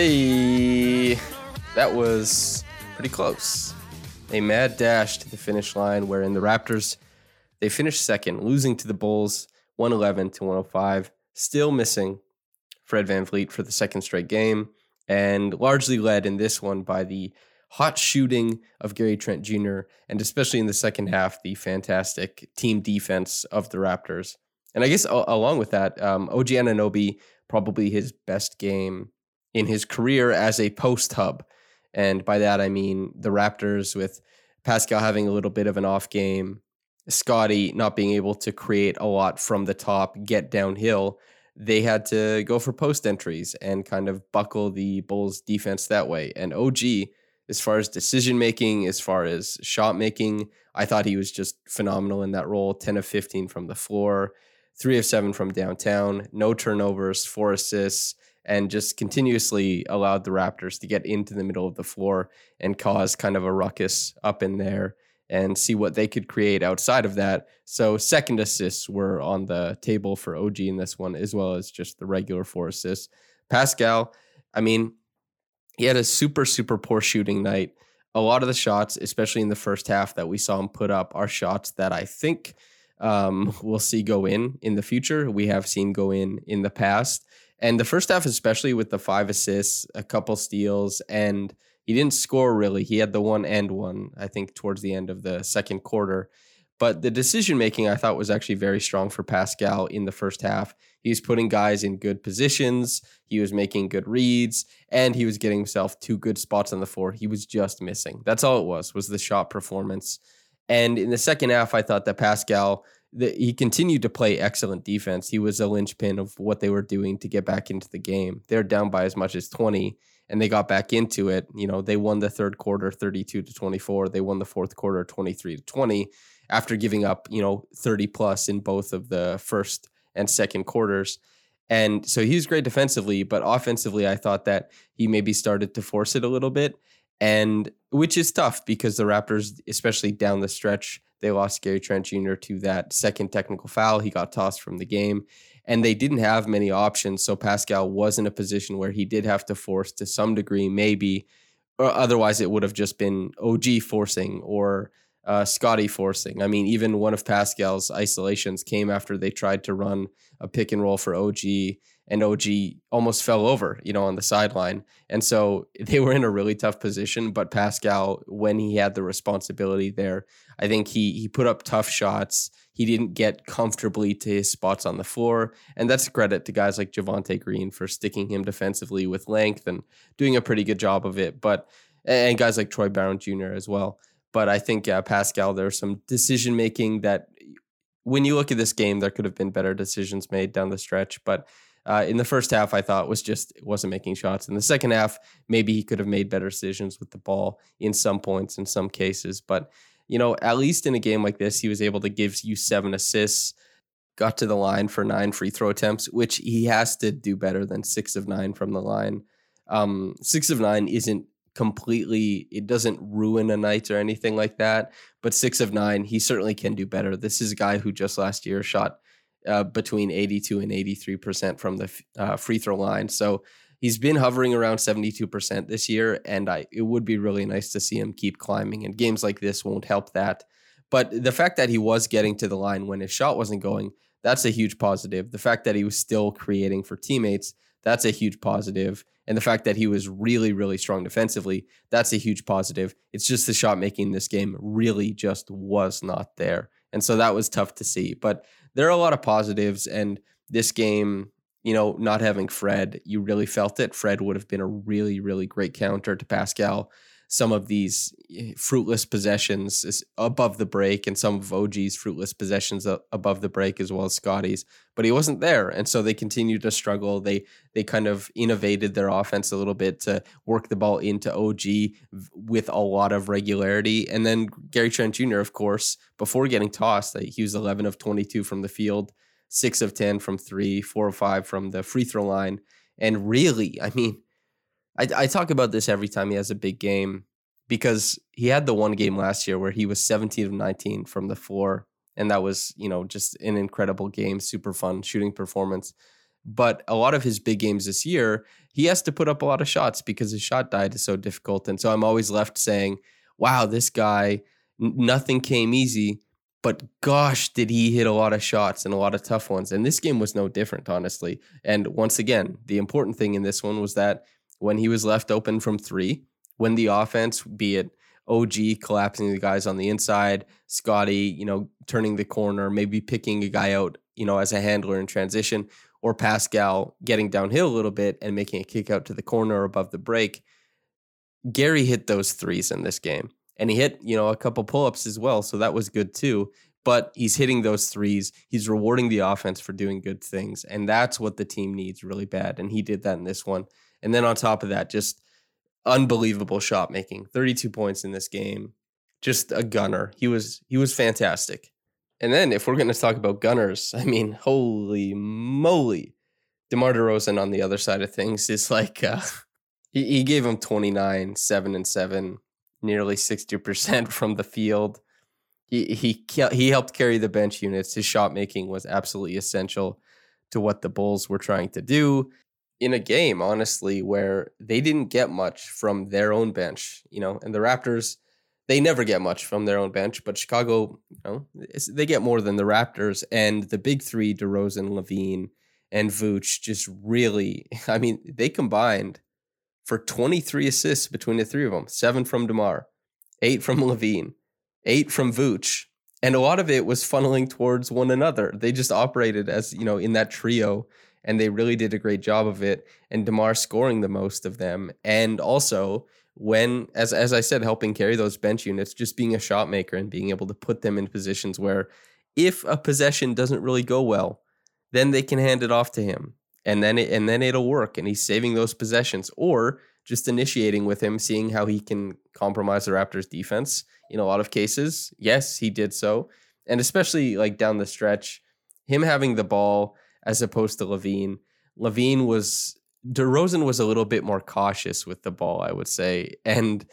Hey, that was pretty close. A mad dash to the finish line wherein the Raptors they finished second, losing to the Bulls 111 to 105, still missing Fred Van VanVleet for the second straight game and largely led in this one by the hot shooting of Gary Trent Jr. and especially in the second half the fantastic team defense of the Raptors. And I guess along with that, um, OG Anunoby probably his best game in his career as a post hub. And by that, I mean the Raptors with Pascal having a little bit of an off game, Scottie not being able to create a lot from the top, get downhill. They had to go for post entries and kind of buckle the Bulls defense that way. And OG, as far as decision making, as far as shot making, I thought he was just phenomenal in that role 10 of 15 from the floor, three of seven from downtown, no turnovers, four assists and just continuously allowed the Raptors to get into the middle of the floor and cause kind of a ruckus up in there and see what they could create outside of that. So second assists were on the table for OG in this one, as well as just the regular four assists. Pascal, I mean, he had a super, super poor shooting night. A lot of the shots, especially in the first half that we saw him put up, are shots that I think um, we'll see go in in the future. We have seen go in in the past. And the first half, especially with the five assists, a couple steals, and he didn't score really. He had the one and one, I think, towards the end of the second quarter. But the decision making I thought was actually very strong for Pascal in the first half. He was putting guys in good positions, he was making good reads, and he was getting himself to good spots on the floor. He was just missing. That's all it was, was the shot performance. And in the second half, I thought that Pascal he continued to play excellent defense. He was a linchpin of what they were doing to get back into the game. They're down by as much as 20 and they got back into it. You know, they won the third quarter 32 to 24. They won the fourth quarter 23 to 20 after giving up, you know, 30 plus in both of the first and second quarters. And so he was great defensively, but offensively, I thought that he maybe started to force it a little bit. And which is tough because the Raptors, especially down the stretch, they lost Gary Trent Jr. to that second technical foul. He got tossed from the game, and they didn't have many options. So Pascal was in a position where he did have to force to some degree, maybe, or otherwise it would have just been OG forcing or uh, Scottie forcing. I mean, even one of Pascal's isolations came after they tried to run a pick and roll for OG and OG almost fell over, you know, on the sideline. And so they were in a really tough position. But Pascal, when he had the responsibility there, I think he he put up tough shots. He didn't get comfortably to his spots on the floor. And that's credit to guys like Javonte Green for sticking him defensively with length and doing a pretty good job of it. But and guys like Troy Brown Jr. as well. But I think uh, Pascal, there's some decision making that when you look at this game, there could have been better decisions made down the stretch. But uh, in the first half, I thought was just wasn't making shots. In the second half, maybe he could have made better decisions with the ball in some points, in some cases. But you know, at least in a game like this, he was able to give you seven assists, got to the line for nine free throw attempts, which he has to do better than six of nine from the line. Um, six of nine isn't completely it doesn't ruin a night or anything like that but six of nine he certainly can do better this is a guy who just last year shot uh, between 82 and 83% from the uh, free throw line. So he's been hovering around 72% this year, and I it would be really nice to see him keep climbing. And games like this won't help that. But the fact that he was getting to the line when his shot wasn't going, that's a huge positive. The fact that he was still creating for teammates, that's a huge positive. And the fact that he was really, really strong defensively, that's a huge positive. It's just the shot making this game really just was not there. And so that was tough to see. But there are a lot of positives. And this game, you know, not having Fred, you really felt it. Fred would have been a really, really great counter to Pascal some of these eh, fruitless possessions above the break and some of OG's fruitless possessions above the break as well as Scottie's, but he wasn't there, and so they continued to struggle. They they kind of innovated their offense a little bit to work the ball into OG with a lot of regularity, and then Gary Trent Jr. of course before getting tossed, he was 11 of 22 from the field, six of 10 from three, four or five from the free throw line, and really, I mean I, I talk about this every time he has a big game because he had the one game last year where he was 17 of 19 from the floor. And that was, you know, just an incredible game, super fun shooting performance. But a lot of his big games this year, he has to put up a lot of shots because his shot diet is so difficult. And so I'm always left saying, wow, this guy, nothing came easy. But gosh, did he hit a lot of shots and a lot of tough ones. And this game was no different, honestly. And once again, the important thing in this one was that when he was left open from three, when the offense, be it OG collapsing the guys on the inside, Scottie, you know, turning the corner, maybe picking a guy out, you know, as a handler in transition, or Pascal getting downhill a little bit and making a kick out to the corner above the break. Gary hit those threes in this game. And he hit, you know, a couple pull-ups as well, so that was good too. But he's hitting those threes. He's rewarding the offense for doing good things, and that's what the team needs really bad. And he did that in this one. And then on top of that, just unbelievable shot making. 32 points in this game. Just a gunner. He was he was fantastic. And then if we're going to talk about gunners, I mean, holy moly. DeMar DeRozan on the other side of things is like uh, he, he gave him 29, 7 and 7, nearly 60% from the field. He he he helped carry the bench units. His shot making was absolutely essential to what the Bulls were trying to do in a game, honestly, where they didn't get much from their own bench, you know, and the Raptors, they never get much from their own bench, but Chicago, you know, they get more than the Raptors. And the big three, DeRozan, LaVine, and Vooch, just really, I mean, they combined for 23 assists between the three of them seven from DeMar, eight from LaVine, eight from Vooch. And a lot of it was funneling towards one another. They just operated as, you know, in that trio and they really did a great job of it. And Demar scoring the most of them, and also when, as as I said, helping carry those bench units, just being a shot maker and being able to put them in positions where, if a possession doesn't really go well, then they can hand it off to him, and then it, and then it'll work, and he's saving those possessions, or just initiating with him, seeing how he can compromise the Raptors' defense. In a lot of cases, yes, he did so, and especially like down the stretch, him having the ball as opposed to LaVine. LaVine was DeRozan was a little bit more cautious with the ball, I would say, and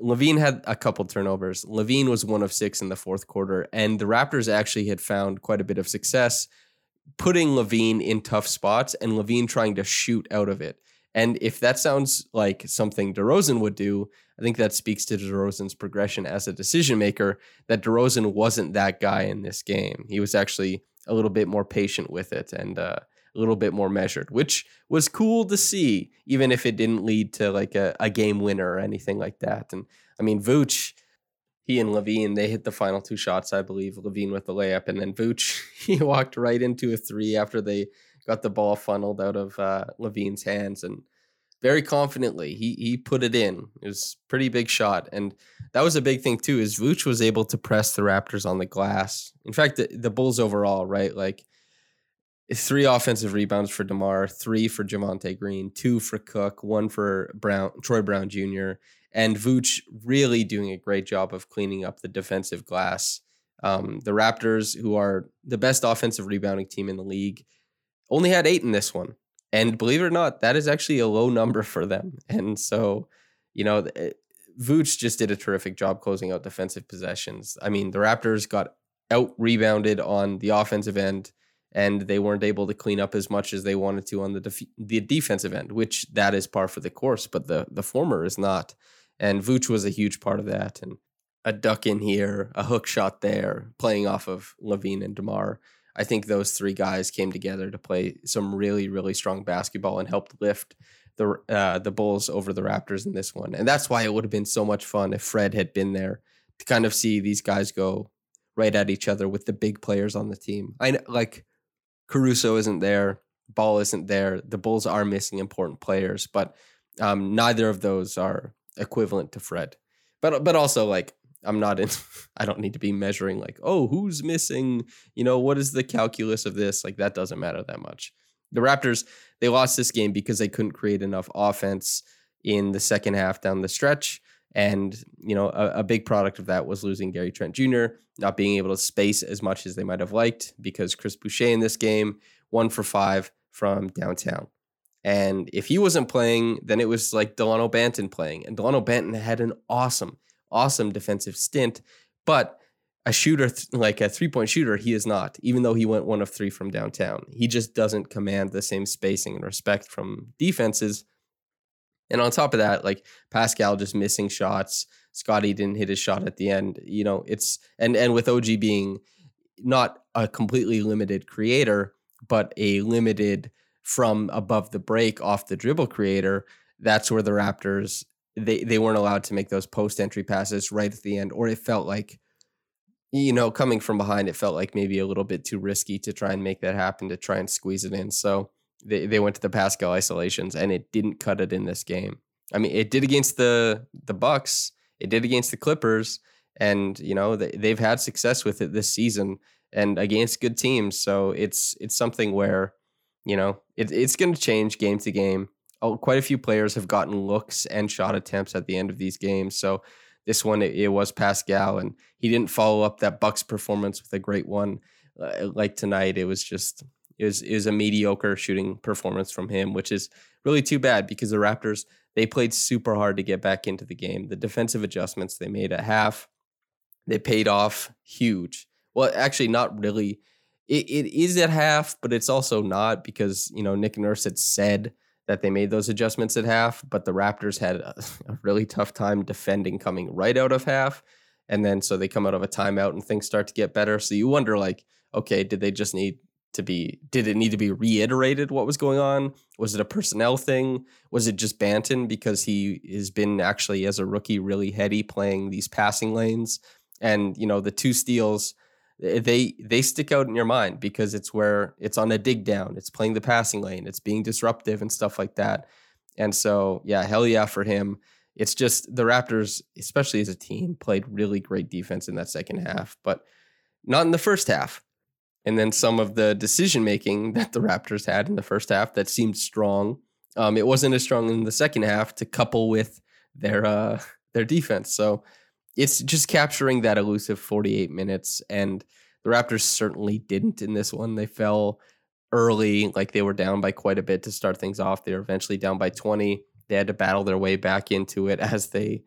LaVine had a couple turnovers. LaVine was one of six in the fourth quarter, and the Raptors actually had found quite a bit of success putting LaVine in tough spots and LaVine trying to shoot out of it. And if that sounds like something DeRozan would do, I think that speaks to DeRozan's progression as a decision maker. That DeRozan wasn't that guy in this game. He was actually a little bit more patient with it and uh, a little bit more measured, which was cool to see, even if it didn't lead to like a, a game winner or anything like that. And I mean, Vooch, he and LaVine, they hit the final two shots, I believe. LaVine with the layup, and then Vooch, he walked right into a three after they got the ball funneled out of uh, LaVine's hands, and very confidently he he put it in. It was pretty big shot, and that was a big thing too. Is Vooch was able to press the Raptors on the glass. In fact, the, the Bulls overall, right? Like three offensive rebounds for Demar, three for Javonte Green, two for Cook, one for Brown, Troy Brown Jr., and Vooch really doing a great job of cleaning up the defensive glass. Um, the Raptors, who are the best offensive rebounding team in the league, only had eight in this one. And believe it or not, that is actually a low number for them. And so, you know, eh, Vooch just did a terrific job closing out defensive possessions. I mean, the Raptors got out rebounded on the offensive end and they weren't able to clean up as much as they wanted to on the def- the defensive end, which that is par for the course, but the the former is not. And Vooch was a huge part of that. And a duck in here, a hook shot there, playing off of LaVine and DeMar. I think those three guys came together to play some really, really strong basketball and helped lift the uh, the Bulls over the Raptors in this one. And that's why it would have been so much fun if Fred had been there to kind of see these guys go right at each other with the big players on the team. I know, like Caruso isn't there, Ball isn't there. The Bulls are missing important players, but um, neither of those are equivalent to Fred. But but also like I'm not in I don't need to be measuring like, oh, who's missing? You know, what is the calculus of this? Like that doesn't matter that much. The Raptors, they lost this game because they couldn't create enough offense in the second half down the stretch. And, you know, a, a, big product of that was losing Gary Trent Jr., not being able to space as much as they might have liked because Chris Boucher in this game, one for five from downtown. And if he wasn't playing, then it was like Delano Banton playing. And Delano Banton had an awesome, awesome defensive stint. But a shooter, like a three point shooter, he is not, even though he went one of three from downtown. He just doesn't command the same spacing and respect from defenses. And on top of that, like Pascal just missing shots. Scottie didn't hit his shot at the end. You know, it's and and with OG being not a completely limited creator, but a limited from above the break off the dribble creator, that's where the Raptors they they weren't allowed to make those post entry passes right at the end, or it felt like, you know, coming from behind, it felt like maybe a little bit too risky to try and make that happen to try and squeeze it in. So they they went to the Pascal isolations, and it didn't cut it in this game. I mean, it did against the the Bucks, it did against the Clippers, and you know they, they've had success with it this season and against good teams. So it's it's something where you know, it, it's going to change game to game. Oh, quite a few players have gotten looks and shot attempts at the end of these games. So this one, it, it was Pascal, and he didn't follow up that Bucks performance with a great one uh, like tonight. It was just it was it was a mediocre shooting performance from him, which is really too bad because the Raptors they played super hard to get back into the game. The defensive adjustments they made at half, they paid off huge. Well, actually, not really it, it is at half, but it's also not because you know Nick Nurse had said that they made those adjustments at half, but the Raptors had a, a, really tough time defending coming right out of half, and then so they come out of a timeout and things start to get better. So you wonder like, okay, did they just need to be? Did it need to be reiterated what was going on? Was it a personnel thing? Was it just Banton because he has been actually as a rookie really heady playing these passing lanes, and you know the two steals they they stick out in your mind because it's where it's on a dig down, it's playing the passing lane, it's being disruptive and stuff like that. And so, yeah, hell yeah for him. It's just the Raptors, especially as a team, played really great defense in that second half, but not in the first half. And then some of the decision making that the Raptors had in the first half that seemed strong, um, it wasn't as strong in the second half to couple with their uh, their defense. So it's just capturing that elusive 48 minutes. And the Raptors certainly didn't in this one. They fell early, like they were down by quite a bit to start things off. They were eventually down by 20. They had to battle their way back into it as they,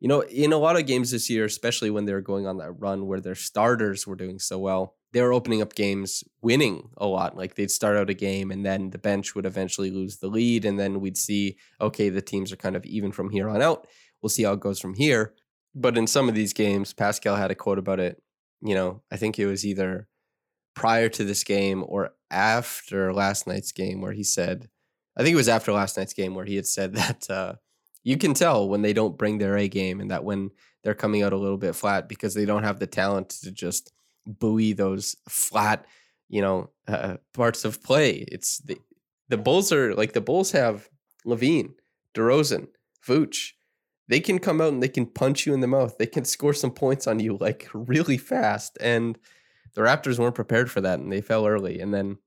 you know, in a lot of games this year, especially when they were going on that run where their starters were doing so well, they were opening up games winning a lot. Like they'd start out a game and then the bench would eventually lose the lead. And then we'd see, okay, the teams are kind of even from here on out. We'll see how it goes from here. But in some of these games, Pascal had a quote about it. You know, I think it was either prior to this game or after last night's game where he said, I think it was after last night's game where he had said that uh, you can tell when they don't bring their A game and that when they're coming out a little bit flat because they don't have the talent to just buoy those flat, you know, uh, parts of play. It's the the Bulls are like the Bulls have LaVine, DeRozan, Vooch, they can come out and they can punch you in the mouth. They can score some points on you like really fast. And the Raptors weren't prepared for that and they fell early. And then,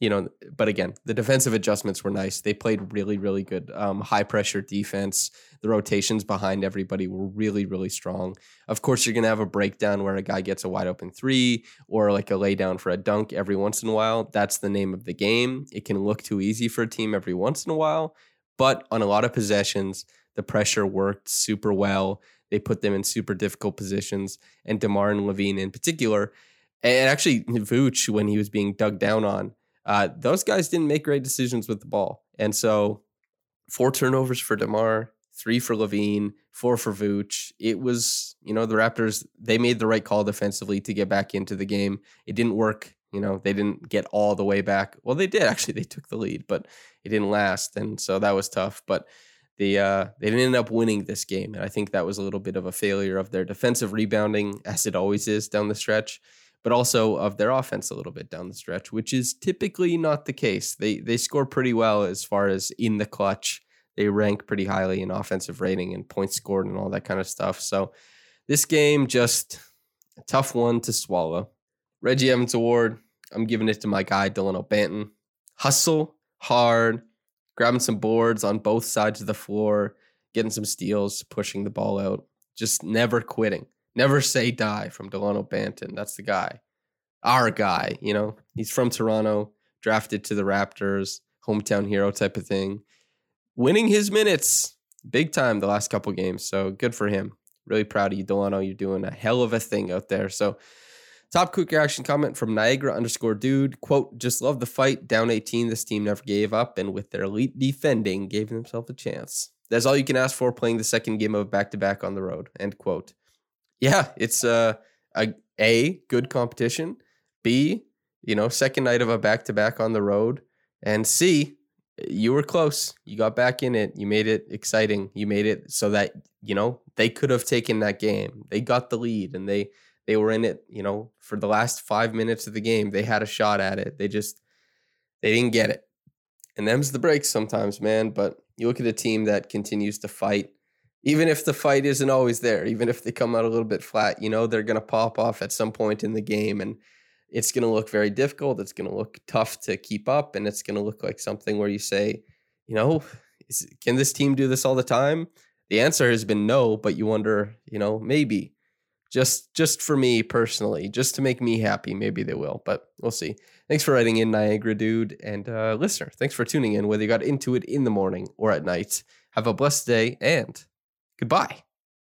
you know, but again, the defensive adjustments were nice. They played really, really good. Um, high pressure defense. The rotations behind everybody were really, really strong. Of course, you're going to have a breakdown where a guy gets a wide open three or like a laydown for a dunk every once in a while. That's the name of the game. It can look too easy for a team every once in a while. But on a lot of possessions, the pressure worked super well. They put them in super difficult positions, and DeMar and LaVine in particular. And actually, Vooch, when he was being dug down on, uh, those guys didn't make great decisions with the ball. And so, four turnovers for DeMar, three for LaVine, four for Vooch. It was, you know, the Raptors, they made the right call defensively to get back into the game. It didn't work. You know, they didn't get all the way back. Well, they did actually. They took the lead, but it didn't last. And so that was tough. But the uh, they didn't end up winning this game. And I think that was a little bit of a failure of their defensive rebounding, as it always is down the stretch but also of their offense a little bit down the stretch, which is typically not the case. They they score pretty well as far as in the clutch. They rank pretty highly in offensive rating and points scored and all that kind of stuff. So this game just a tough one to swallow. Reggie Evans Award, I'm giving it to my guy Delano Banton. Hustle hard, grabbing some boards on both sides of the floor, getting some steals, pushing the ball out, just never quitting. Never say die from Delano Banton. That's the guy. Our guy, you know. He's from Toronto, drafted to the Raptors, hometown hero type of thing. Winning his minutes big time the last couple games. So good for him. Really proud of you, Delano. You're doing a hell of a thing out there. So Top quick reaction comment from Niagara underscore dude. Quote, just love the fight. Down 18, this team never gave up, and with their elite defending, gave themselves a chance. That's all you can ask for playing the second game of back to back on the road. End quote yeah, it's uh, a a good competition. B, you know, second night of a back to back on the road, and C, you were close. You got back in it. You made it exciting. You made it so that you know they could have taken that game. They got the lead, and they they were in it. You know, for the last five minutes of the game, they had a shot at it. They just they didn't get it, and them's the breaks sometimes, man. But you look at a team that continues to fight even if the fight isn't always there, even if they come out a little bit flat, you know, they're to pop off at some point in the game and it's going to look very difficult. It's going to look tough to keep up and it's going to look like something where you say, you know, is, can this team do this all the time? The answer has been no, but you wonder, you know, maybe just just for me personally, just to make me happy, maybe they will, but we'll see. Thanks for writing in, Niagara dude and uh, listener. Thanks for tuning in, whether you got into it in the morning or at night. Have a blessed day and Goodbye.